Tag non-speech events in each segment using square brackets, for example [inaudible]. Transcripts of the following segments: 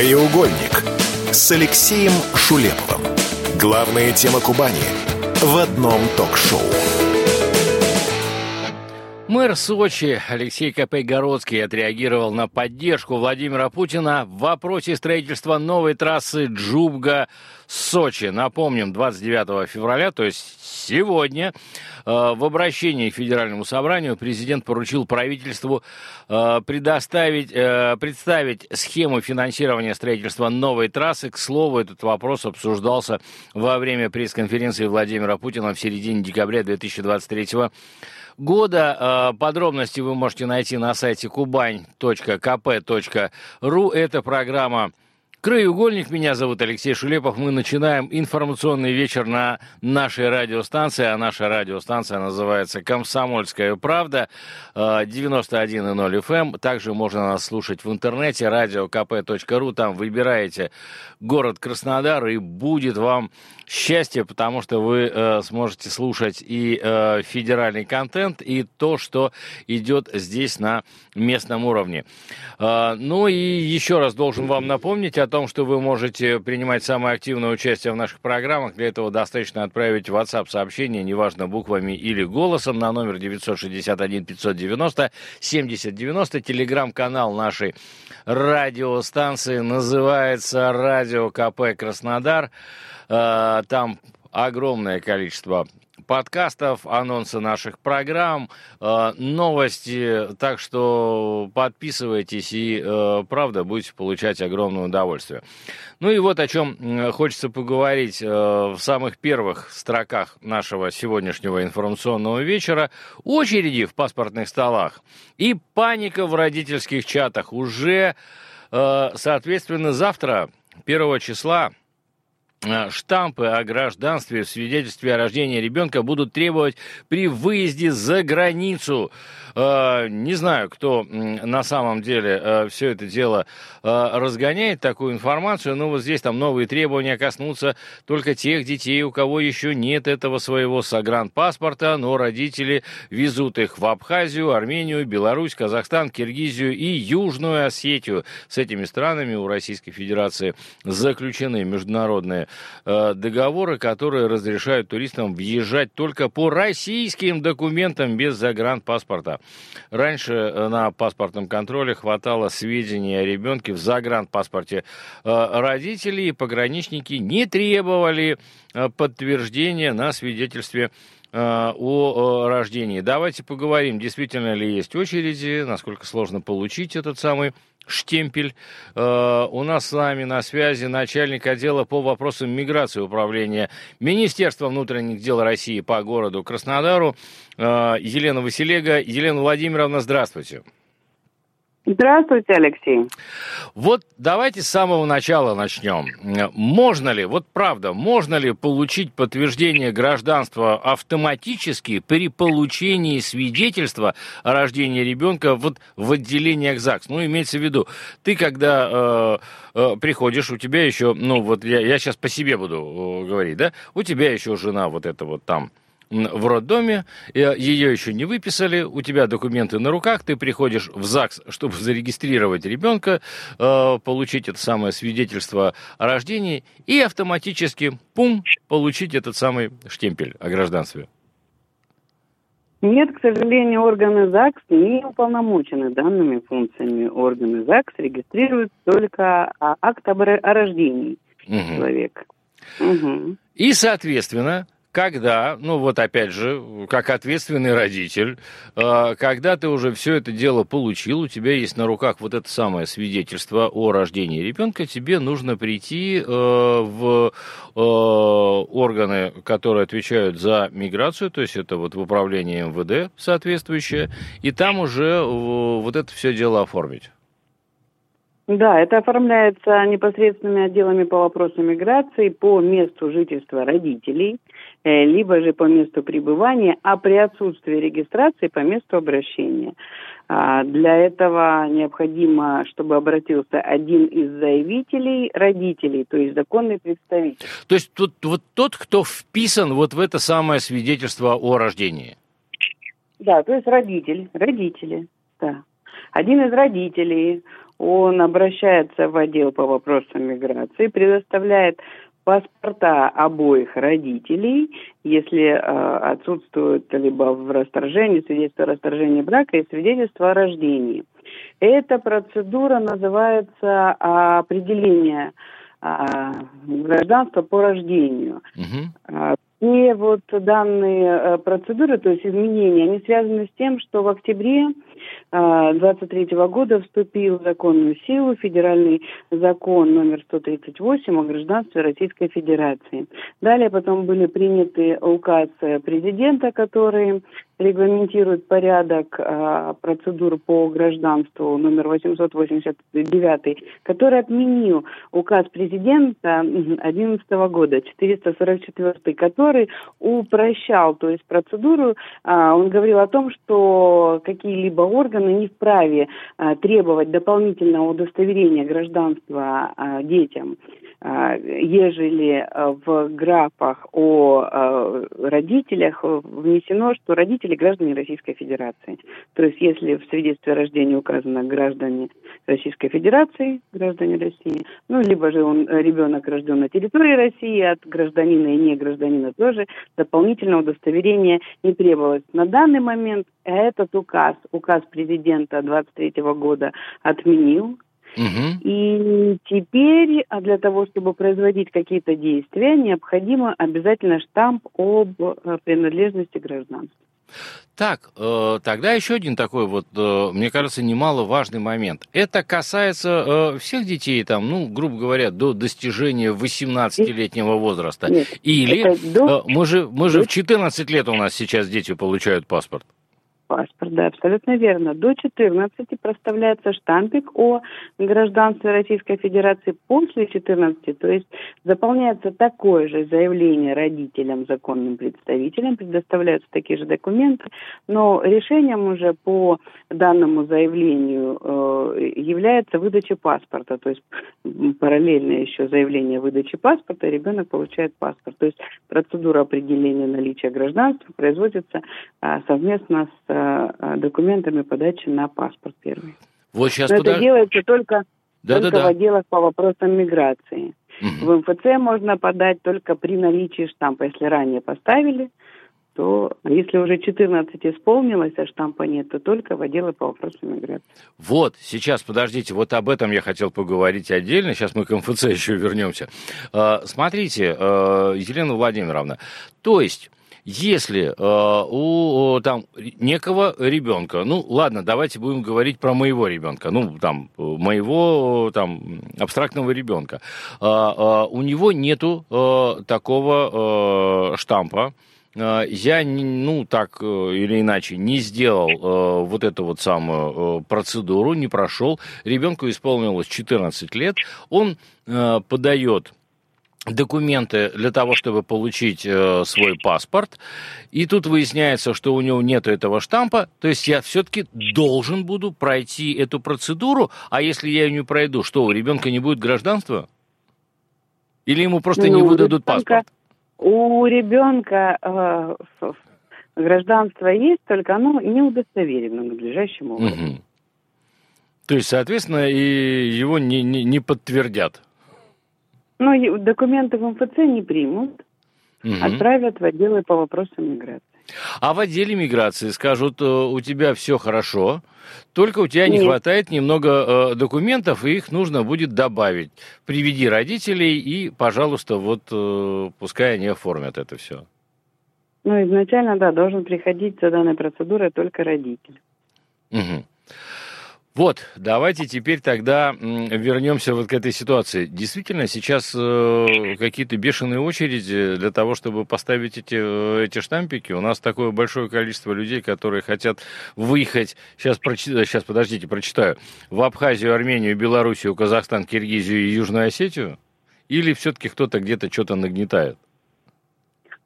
Краеугольник с Алексеем Шулеповым. Главные темы Кубани в одном ток-шоу. Мэр Сочи Алексей Копейгородский отреагировал на поддержку Владимира Путина в вопросе строительства новой трассы Джубга-Сочи. Напомним, 29 февраля, то есть сегодня, э, в обращении к Федеральному собранию президент поручил правительству э, предоставить, э, представить схему финансирования строительства новой трассы. К слову, этот вопрос обсуждался во время пресс-конференции Владимира Путина в середине декабря 2023 года года. Подробности вы можете найти на сайте kubань.kp.ru. Это программа Краеугольник. Меня зовут Алексей Шулепов. Мы начинаем информационный вечер на нашей радиостанции. А наша радиостанция называется «Комсомольская правда» 91.0 FM. Эм. Также можно нас слушать в интернете радиокп.ру. Там выбираете город Краснодар и будет вам счастье, потому что вы э, сможете слушать и э, федеральный контент, и то, что идет здесь на местном уровне. Э, ну и еще раз должен вам напомнить о том, что вы можете принимать самое активное участие в наших программах. Для этого достаточно отправить WhatsApp-сообщение, неважно, буквами или голосом, на номер 961 590 7090. Телеграм-канал нашей радиостанции называется «Радио КП Краснодар». Э, там огромное количество подкастов, анонсы наших программ, э, новости. Так что подписывайтесь и, э, правда, будете получать огромное удовольствие. Ну и вот о чем хочется поговорить в самых первых строках нашего сегодняшнего информационного вечера. Очереди в паспортных столах и паника в родительских чатах. Уже, соответственно, завтра, 1 числа, штампы о гражданстве в свидетельстве о рождении ребенка будут требовать при выезде за границу. Э, не знаю, кто на самом деле э, все это дело разгоняет, такую информацию, но вот здесь там новые требования коснутся только тех детей, у кого еще нет этого своего загранпаспорта, но родители везут их в Абхазию, Армению, Беларусь, Казахстан, Киргизию и Южную Осетию. С этими странами у Российской Федерации заключены международные Э, договоры, которые разрешают туристам въезжать только по российским документам без загранпаспорта. Раньше э, на паспортном контроле хватало сведений о ребенке в загранпаспорте э, родителей, и пограничники не требовали подтверждения на свидетельстве о рождении. Давайте поговорим, действительно ли есть очереди, насколько сложно получить этот самый Штемпель. Э, у нас с вами на связи начальник отдела по вопросам миграции управления Министерства внутренних дел России по городу Краснодару э, Елена Василега. Елена Владимировна, здравствуйте. Здравствуйте, Алексей. Вот давайте с самого начала начнем. Можно ли, вот правда, можно ли получить подтверждение гражданства автоматически при получении свидетельства о рождении ребенка вот в отделениях ЗАГС? Ну, имеется в виду, ты когда э, э, приходишь, у тебя еще, ну вот я, я сейчас по себе буду э, говорить, да, у тебя еще жена вот эта вот там в роддоме, ее еще не выписали, у тебя документы на руках, ты приходишь в ЗАГС, чтобы [laughs] зарегистрировать ребенка, э, получить это самое свидетельство о рождении и автоматически, пум, получить этот самый штемпель о гражданстве. Нет, к сожалению, органы ЗАГС не уполномочены данными функциями. Органы ЗАГС регистрируют только а, акт о рождении угу. человека. Угу. И, соответственно, когда, ну вот опять же, как ответственный родитель, э, когда ты уже все это дело получил, у тебя есть на руках вот это самое свидетельство о рождении ребенка, тебе нужно прийти э, в э, органы, которые отвечают за миграцию, то есть это вот в управлении МВД соответствующее, и там уже вот это все дело оформить. Да, это оформляется непосредственными отделами по вопросам миграции по месту жительства родителей, либо же по месту пребывания, а при отсутствии регистрации по месту обращения. А, для этого необходимо, чтобы обратился один из заявителей, родителей, то есть законный представитель. То есть тут вот тот, кто вписан вот в это самое свидетельство о рождении? Да, то есть родитель, родители, да. Один из родителей, он обращается в отдел по вопросам миграции, предоставляет паспорта обоих родителей, если э, отсутствует либо в расторжении, свидетельство о расторжении брака и свидетельство о рождении. Эта процедура называется определение э, гражданства по рождению. Угу. И вот данные э, процедуры, то есть изменения, они связаны с тем, что в октябре 2023 э, года вступил в законную силу федеральный закон номер 138 о гражданстве Российской Федерации. Далее потом были приняты указ президента, который регламентирует порядок э, процедур по гражданству номер 889, который отменил указ президента 2011 года, 444, который упрощал, то есть процедуру, э, он говорил о том, что какие-либо органы не вправе э, требовать дополнительного удостоверения гражданства э, детям. А, ежели э, в графах о э, родителях внесено, что родители граждане Российской Федерации. То есть если в свидетельстве о рождении указано граждане Российской Федерации, граждане России, ну, либо же он э, ребенок рожден на территории России, от гражданина и не гражданина тоже дополнительного удостоверения не требовалось. На данный момент этот указ, указ президента 23 года отменил Угу. И теперь а для того, чтобы производить какие-то действия, необходимо обязательно штамп об э, принадлежности гражданства. Так, э, тогда еще один такой вот, э, мне кажется, немаловажный момент. Это касается всех детей, там, ну, грубо говоря, до достижения 18-летнего возраста. Нет, Или до... мы же, мы же в 14 лет у нас сейчас дети получают паспорт паспорт, да, абсолютно верно. До 14 проставляется штампик о гражданстве Российской Федерации после 14, то есть заполняется такое же заявление родителям, законным представителям, предоставляются такие же документы, но решением уже по данному заявлению э, является выдача паспорта, то есть параллельно еще заявление выдачи паспорта, ребенок получает паспорт. То есть процедура определения наличия гражданства производится э, совместно с э, документами подачи на паспорт первый. Вот сейчас Но подож... это делается только, да, только да, да. в отделах по вопросам миграции. Угу. В МФЦ можно подать только при наличии штампа. Если ранее поставили, то если уже 14 исполнилось, а штампа нет, то только в отделы по вопросам миграции. Вот, сейчас, подождите, вот об этом я хотел поговорить отдельно, сейчас мы к МФЦ еще вернемся. А, смотрите, а, Елена Владимировна, то есть если э, у там некого ребенка, ну ладно, давайте будем говорить про моего ребенка, ну там моего там абстрактного ребенка, э, э, у него нету э, такого э, штампа, я, ну, так или иначе, не сделал э, вот эту вот самую э, процедуру, не прошел. Ребенку исполнилось 14 лет. Он э, подает документы для того, чтобы получить э, свой паспорт. И тут выясняется, что у него нет этого штампа. То есть я все-таки должен буду пройти эту процедуру. А если я ее не пройду, что, у ребенка не будет гражданства? Или ему просто ну, не выдадут ребенка, паспорт? У ребенка э, гражданство есть, только оно не удостоверено надлежащим образом. Угу. То есть, соответственно, и его не, не, не подтвердят. Ну, документы в МФЦ не примут, угу. отправят в отделы по вопросам миграции. А в отделе миграции скажут, э, у тебя все хорошо, только у тебя Нет. не хватает немного э, документов, и их нужно будет добавить. Приведи родителей и, пожалуйста, вот э, пускай они оформят это все. Ну, изначально, да, должен приходить за данной процедурой только родитель. Угу. Вот, давайте теперь тогда вернемся вот к этой ситуации. Действительно, сейчас э, какие-то бешеные очереди для того, чтобы поставить эти, э, эти штампики. У нас такое большое количество людей, которые хотят выехать, сейчас, прочи, сейчас подождите, прочитаю, в Абхазию, Армению, Белоруссию, Казахстан, Киргизию и Южную Осетию? Или все-таки кто-то где-то что-то нагнетает?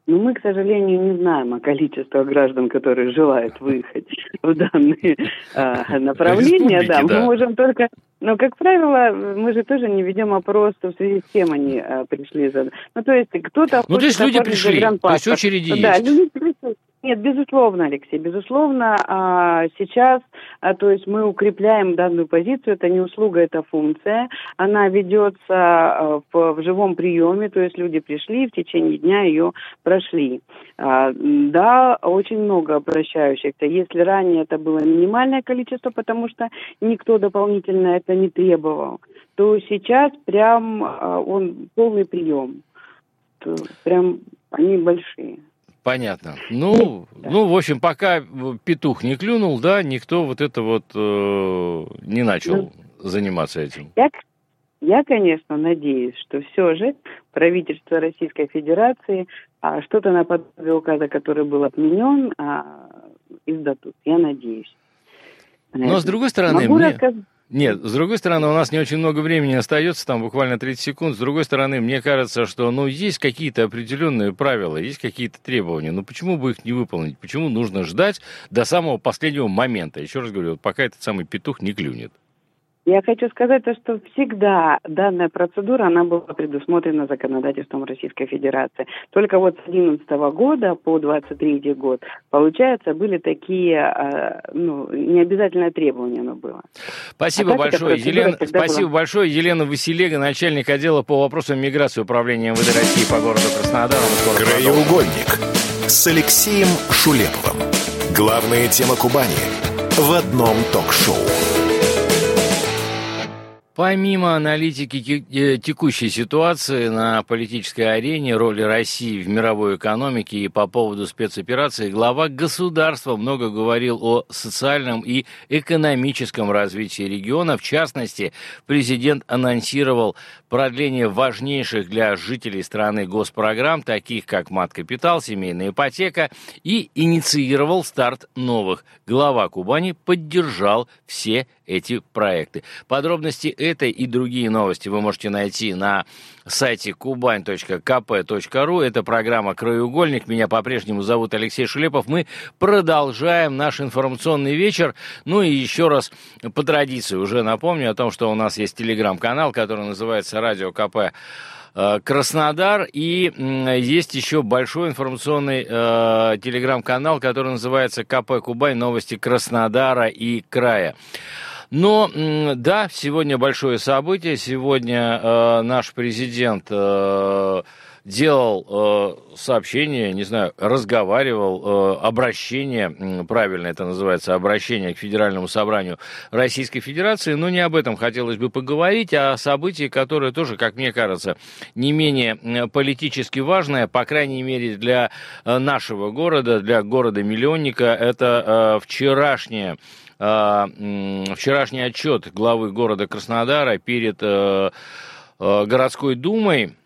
Но мы, к сожалению, не знаем о количестве граждан, которые желают выехать в данные э, направления. Да, мы можем только... Но, как правило, мы же тоже не ведем опрос в связи с тем, они э, пришли. За... Ну, то есть кто-то... Ну, то есть люди пришли, то есть очереди да, есть. Люди пришли. Нет, безусловно, Алексей, безусловно, а, сейчас, а, то есть мы укрепляем данную позицию, это не услуга, это функция, она ведется а, в, живом приеме, то есть люди пришли, в течение дня ее прошли. Да, очень много обращающихся. Если ранее это было минимальное количество, потому что никто дополнительно это не требовал, то сейчас прям он полный прием. Прям они большие. Понятно. Ну, да. ну, в общем, пока петух не клюнул, да, никто вот это вот э, не начал ну, заниматься этим. Я, я, конечно, надеюсь, что все же правительство Российской Федерации а, что-то наподобие указа, который был отменен, а, издадут. Я надеюсь. Но, с другой стороны, Могу мне... рассказать... Нет, с другой стороны, у нас не очень много времени остается, там буквально 30 секунд. С другой стороны, мне кажется, что ну, есть какие-то определенные правила, есть какие-то требования. Но почему бы их не выполнить? Почему нужно ждать до самого последнего момента? Еще раз говорю, вот пока этот самый петух не клюнет. Я хочу сказать, то, что всегда данная процедура, она была предусмотрена законодательством Российской Федерации. Только вот с 2011 года по 23 год, получается, были такие, а, ну, необязательное требование оно было. Спасибо а большое, Елена. Спасибо была... большое, Елена Василега, начальник отдела по вопросам миграции Управления МВД России по городу Краснодар. Краеугольник с Алексеем Шулеповым. Главная тема Кубани в одном ток-шоу. Помимо аналитики э, текущей ситуации на политической арене, роли России в мировой экономике и по поводу спецоперации, глава государства много говорил о социальном и экономическом развитии региона. В частности, президент анонсировал продление важнейших для жителей страны госпрограмм, таких как мат-капитал, семейная ипотека, и инициировал старт новых. Глава Кубани поддержал все эти проекты. Подробности этой и другие новости вы можете найти на сайте kubань.kp.ru. Это программа «Краеугольник». Меня по-прежнему зовут Алексей Шулепов. Мы продолжаем наш информационный вечер. Ну и еще раз по традиции уже напомню о том, что у нас есть телеграм-канал, который называется «Радио КП». Э, Краснодар, и есть еще большой информационный э, телеграм-канал, который называется КП Кубань, новости Краснодара и края. Но да, сегодня большое событие. Сегодня э, наш президент э, делал э, сообщение, не знаю, разговаривал, э, обращение, правильно это называется, обращение к Федеральному собранию Российской Федерации, но не об этом хотелось бы поговорить, а о событии, которое тоже, как мне кажется, не менее политически важное, по крайней мере, для э, нашего города, для города-миллионника, это э, вчерашнее вчерашний отчет главы города Краснодара перед э, э, городской думой.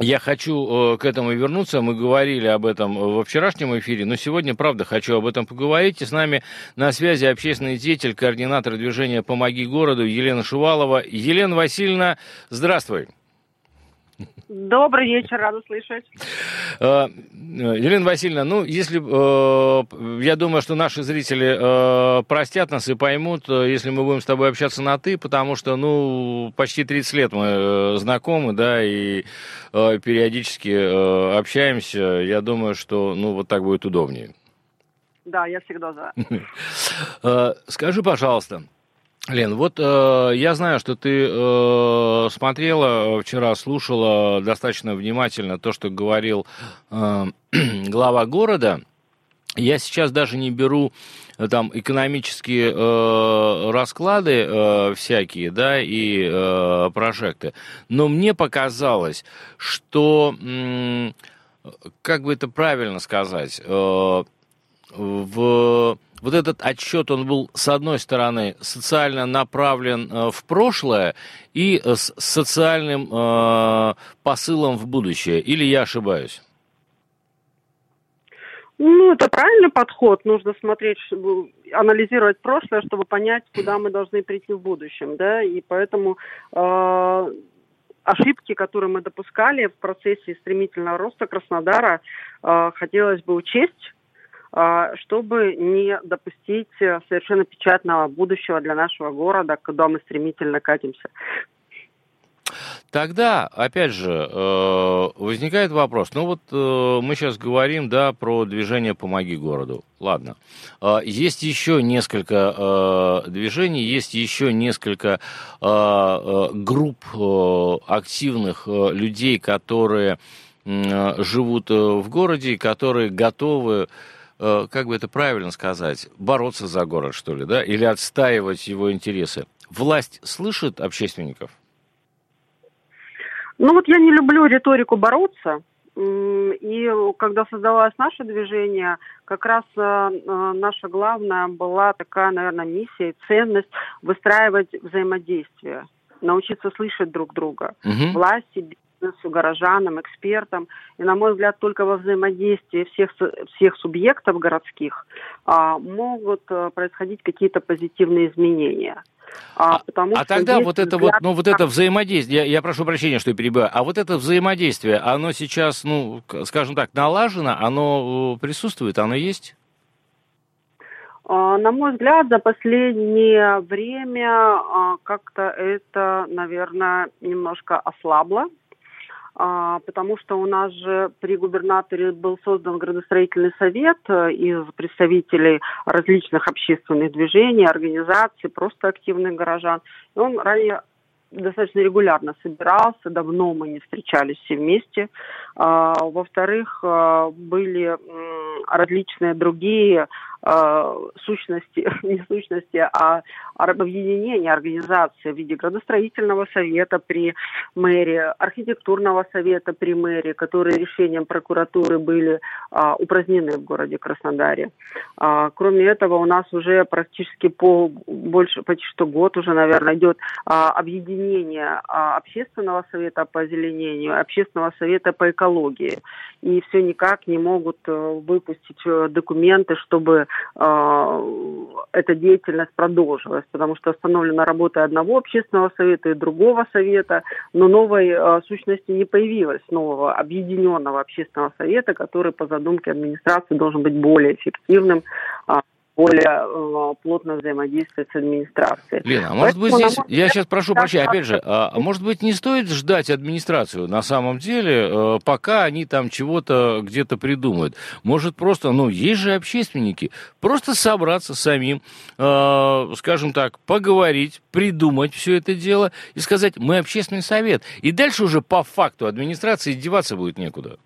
Я хочу э, к этому вернуться. Мы говорили об этом во вчерашнем эфире, но сегодня, правда, хочу об этом поговорить. И с нами на связи общественный деятель, координатор движения «Помоги городу» Елена Шувалова. Елена Васильевна, здравствуй. Добрый вечер, рада слышать. Э, Елена Васильевна, ну, если, э, я думаю, что наши зрители э, простят нас и поймут, если мы будем с тобой общаться на «ты», потому что, ну, почти 30 лет мы знакомы, да, и периодически общаемся. Я думаю, что, ну, вот так будет удобнее. Да, я всегда за. [laughs] Скажи, пожалуйста, Лен, вот э, я знаю, что ты э, смотрела вчера, слушала достаточно внимательно то, что говорил э, [clears throat] глава города. Я сейчас даже не беру э, там экономические э, расклады э, всякие, да, и э, прожекты, но мне показалось, что, э, как бы это правильно сказать, э, в вот этот отчет, он был, с одной стороны, социально направлен э, в прошлое и с социальным э, посылом в будущее. Или я ошибаюсь? Ну, это правильный подход. Нужно смотреть, анализировать прошлое, чтобы понять, куда мы должны прийти в будущем, да, и поэтому э, ошибки, которые мы допускали в процессе стремительного роста Краснодара, э, хотелось бы учесть, чтобы не допустить э, совершенно печатного будущего для нашего города, куда мы стремительно катимся. Тогда, опять же, э, возникает вопрос. Ну вот э, мы сейчас говорим, да, про движение «Помоги городу». Ладно. Э, есть еще несколько движений, есть еще несколько групп активных людей, которые живут в городе, которые готовы как бы это правильно сказать, бороться за город, что ли, да, или отстаивать его интересы. Власть слышит общественников? Ну вот я не люблю риторику бороться. И когда создавалось наше движение, как раз э, э, наша главная была такая, наверное, миссия и ценность выстраивать взаимодействие, научиться слышать друг друга, угу. власти, бизнесу, горожанам, экспертам. И, на мой взгляд, только во взаимодействии всех, всех субъектов городских а, могут а, происходить какие-то позитивные изменения. А, а, потому а тогда вот это взгляд... вот, ну, вот это взаимодействие, я, я прошу прощения, что я перебиваю, а вот это взаимодействие, оно сейчас, ну, скажем так, налажено, оно э, присутствует, оно есть? А, на мой взгляд, за последнее время а, как-то это, наверное, немножко ослабло потому что у нас же при губернаторе был создан градостроительный совет э, из представителей различных общественных движений, организаций, просто активных горожан. И он ранее достаточно регулярно собирался, давно мы не встречались все вместе. А, во-вторых, а, были различные другие э, сущности, [laughs] не сущности, а объединения, организации в виде градостроительного совета при мэрии, архитектурного совета при мэрии, которые решением прокуратуры были э, упразднены в городе Краснодаре. Э, кроме этого, у нас уже практически по больше, почти что год уже, наверное, идет э, объединение э, общественного совета по озеленению, общественного совета по экологии. И все никак не могут э, выпустить э, документы, чтобы э, эта деятельность продолжилась, потому что остановлена работа одного общественного совета и другого совета, но новой э, сущности не появилось, нового объединенного общественного совета, который по задумке администрации должен быть более эффективным, э, более э, плотно взаимодействовать с администрацией. Лена, а может быть здесь, я сейчас прошу прощения, опять же, а, а может быть не стоит ждать администрацию на самом деле, э, пока они там чего-то где-то придумают? Может просто, ну, есть же общественники, просто собраться самим, э, скажем так, поговорить, придумать все это дело и сказать, мы общественный совет. И дальше уже по факту администрации деваться будет некуда.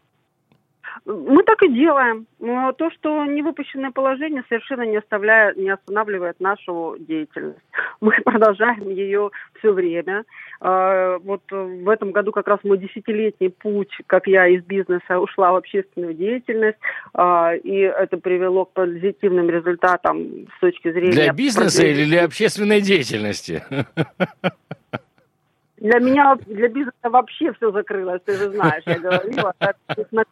Мы так и делаем. То, что невыпущенное положение совершенно не, оставляет, не останавливает нашу деятельность. Мы [laughs] продолжаем ее все время. А, вот в этом году как раз мой десятилетний путь, как я из бизнеса ушла в общественную деятельность, а, и это привело к позитивным результатам с точки зрения... Для бизнеса или для общественной деятельности? [laughs] Для меня, для бизнеса вообще все закрылось, ты же знаешь, я говорила. [laughs]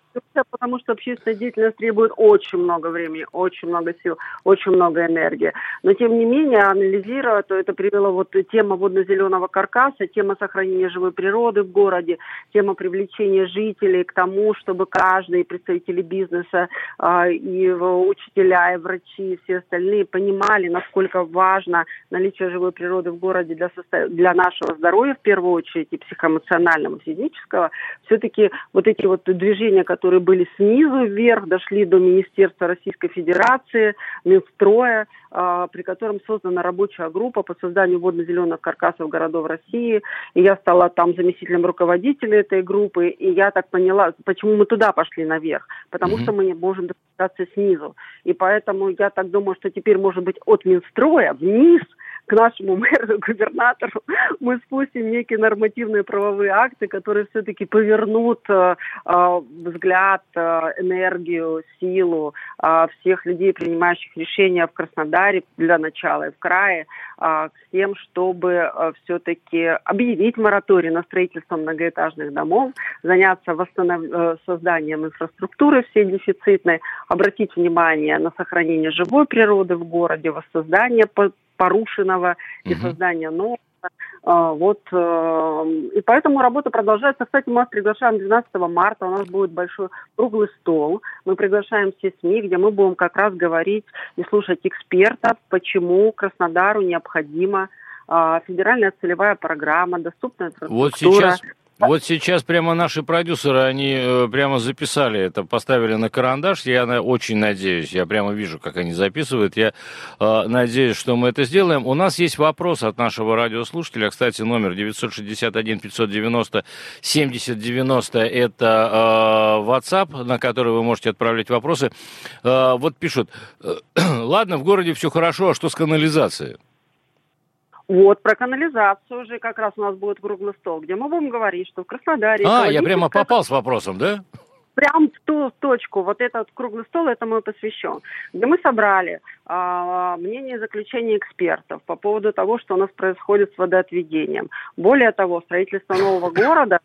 Потому что общественная деятельность требует очень много времени, очень много сил, очень много энергии. Но, тем не менее, анализируя, то это привело вот тема водно-зеленого каркаса, тема сохранения живой природы в городе, тема привлечения жителей к тому, чтобы каждый, представители бизнеса, э, и учителя, и врачи, и все остальные понимали, насколько важно наличие живой природы в городе для, состо... для нашего здоровья, в первую первую очередь и психоэмоционального, физического, все-таки вот эти вот движения, которые были снизу вверх, дошли до Министерства Российской Федерации, Минстроя, э, при котором создана рабочая группа по созданию водно-зеленых каркасов городов России. И я стала там заместителем руководителя этой группы. И я так поняла, почему мы туда пошли наверх. Потому mm-hmm. что мы не можем достаться снизу. И поэтому я так думаю, что теперь, может быть, от Минстроя вниз – к нашему [laughs] мэру, губернатору, мы спустим некие нормативные правовые акты, которые все-таки повернут э, э, взгляд, э, энергию, силу всех людей, принимающих решения в Краснодаре для начала и в крае, к тем, чтобы все-таки объявить мораторий на строительство многоэтажных домов, заняться восстанов... созданием инфраструктуры всей дефицитной, обратить внимание на сохранение живой природы в городе, воссоздание порушенного и создания нового. А, вот, э, и поэтому работа продолжается. Кстати, мы вас приглашаем 12 марта, у нас будет большой круглый стол. Мы приглашаем все СМИ, где мы будем как раз говорить и слушать экспертов, почему Краснодару необходима а, федеральная целевая программа, доступная инфраструктура. Вот сейчас, Вот сейчас прямо наши продюсеры, они э, прямо записали это, поставили на карандаш. Я очень надеюсь, я прямо вижу, как они записывают. Я э, надеюсь, что мы это сделаем. У нас есть вопрос от нашего радиослушателя. Кстати, номер 961-590-7090. Это э, WhatsApp, на который вы можете отправлять вопросы. Э, вот пишут, э, [clears throat] ладно, в городе все хорошо, а что с канализацией? Вот, про канализацию уже как раз у нас будет круглый стол, где мы будем говорить, что в Краснодаре... А, я прямо попал с вопросом, да? Прям в ту точку, вот этот круглый стол этому и посвящен, где мы собрали а, мнение и заключение экспертов по поводу того, что у нас происходит с водоотведением. Более того, строительство нового [laughs] города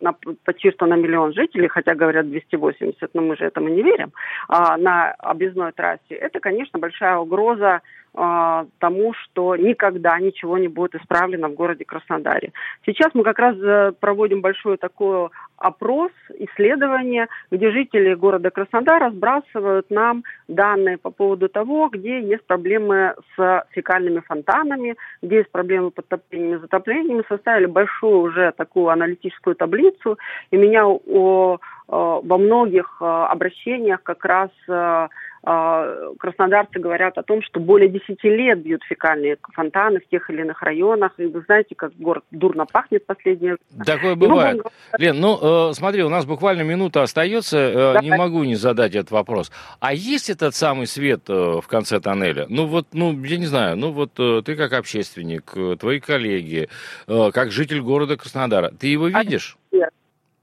на, почти что на миллион жителей, хотя говорят 280, но мы же этому не верим, а, на объездной трассе, это, конечно, большая угроза тому, что никогда ничего не будет исправлено в городе Краснодаре. Сейчас мы как раз э, проводим большой такой опрос, исследование, где жители города Краснодара сбрасывают нам данные по поводу того, где есть проблемы с фекальными фонтанами, где есть проблемы с подтоплениями, затоплениями. Составили большую уже такую аналитическую таблицу, и меня о, о, во многих э, обращениях как раз э, а, краснодарцы говорят о том, что более 10 лет бьют фекальные фонтаны в тех или иных районах. И вы знаете, как город дурно пахнет время. Такое бывает. Ну, Лен, ну, э, смотри, у нас буквально минута остается. Э, да, не могу не задать этот вопрос. А есть этот самый свет э, в конце тоннеля? Ну, вот, ну, я не знаю, ну, вот э, ты как общественник, э, твои коллеги, э, как житель города Краснодара, ты его видишь? Один цвет.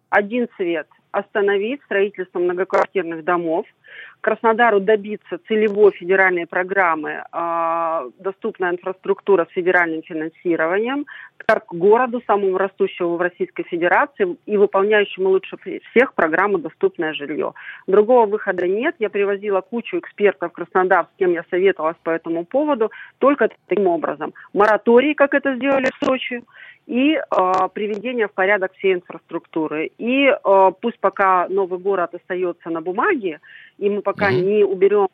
Один цвет. Остановить строительство многоквартирных домов – Краснодару добиться целевой федеральной программы э, «Доступная инфраструктура с федеральным финансированием», как городу, самому растущему в Российской Федерации и выполняющему лучше всех программу «Доступное жилье». Другого выхода нет. Я привозила кучу экспертов в Краснодар, с кем я советовалась по этому поводу, только таким образом. Мораторий, как это сделали в Сочи, и э, приведение в порядок всей инфраструктуры. И э, пусть пока новый город остается на бумаге, и мы пока mm-hmm. не уберем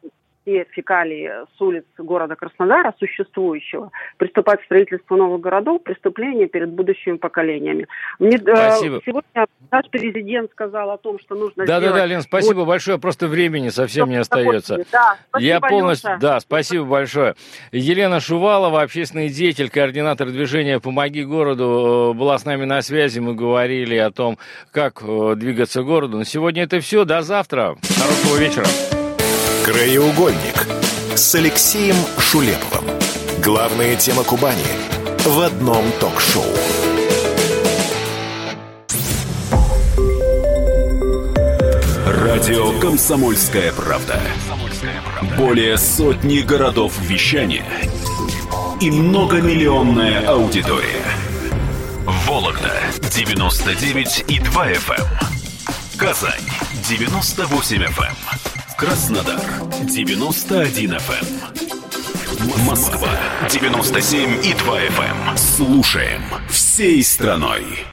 все фекалии с улиц города Краснодара, существующего, приступать к строительству новых городов, преступление перед будущими поколениями. Мне, э, спасибо. Сегодня наш президент сказал о том, что нужно да, сделать... Да-да-да, Лен, спасибо вот... большое, просто времени совсем не остается. Да, спасибо, Я полностью... Люша. Да, спасибо большое. Елена Шувалова, общественный деятель, координатор движения «Помоги городу», э, была с нами на связи, мы говорили о том, как э, двигаться городу. На сегодня это все, до завтра, хорошего вечера. Краеугольник с Алексеем Шулеповым. Главная тема Кубани в одном ток-шоу. Радио «Комсомольская правда». Более сотни городов вещания и многомиллионная аудитория. Вологда 99 и 2 FM. Эм. Казань 98 FM. Краснодар 91 FM. Эм. Москва 97 и 2 FM. Эм. Слушаем всей страной.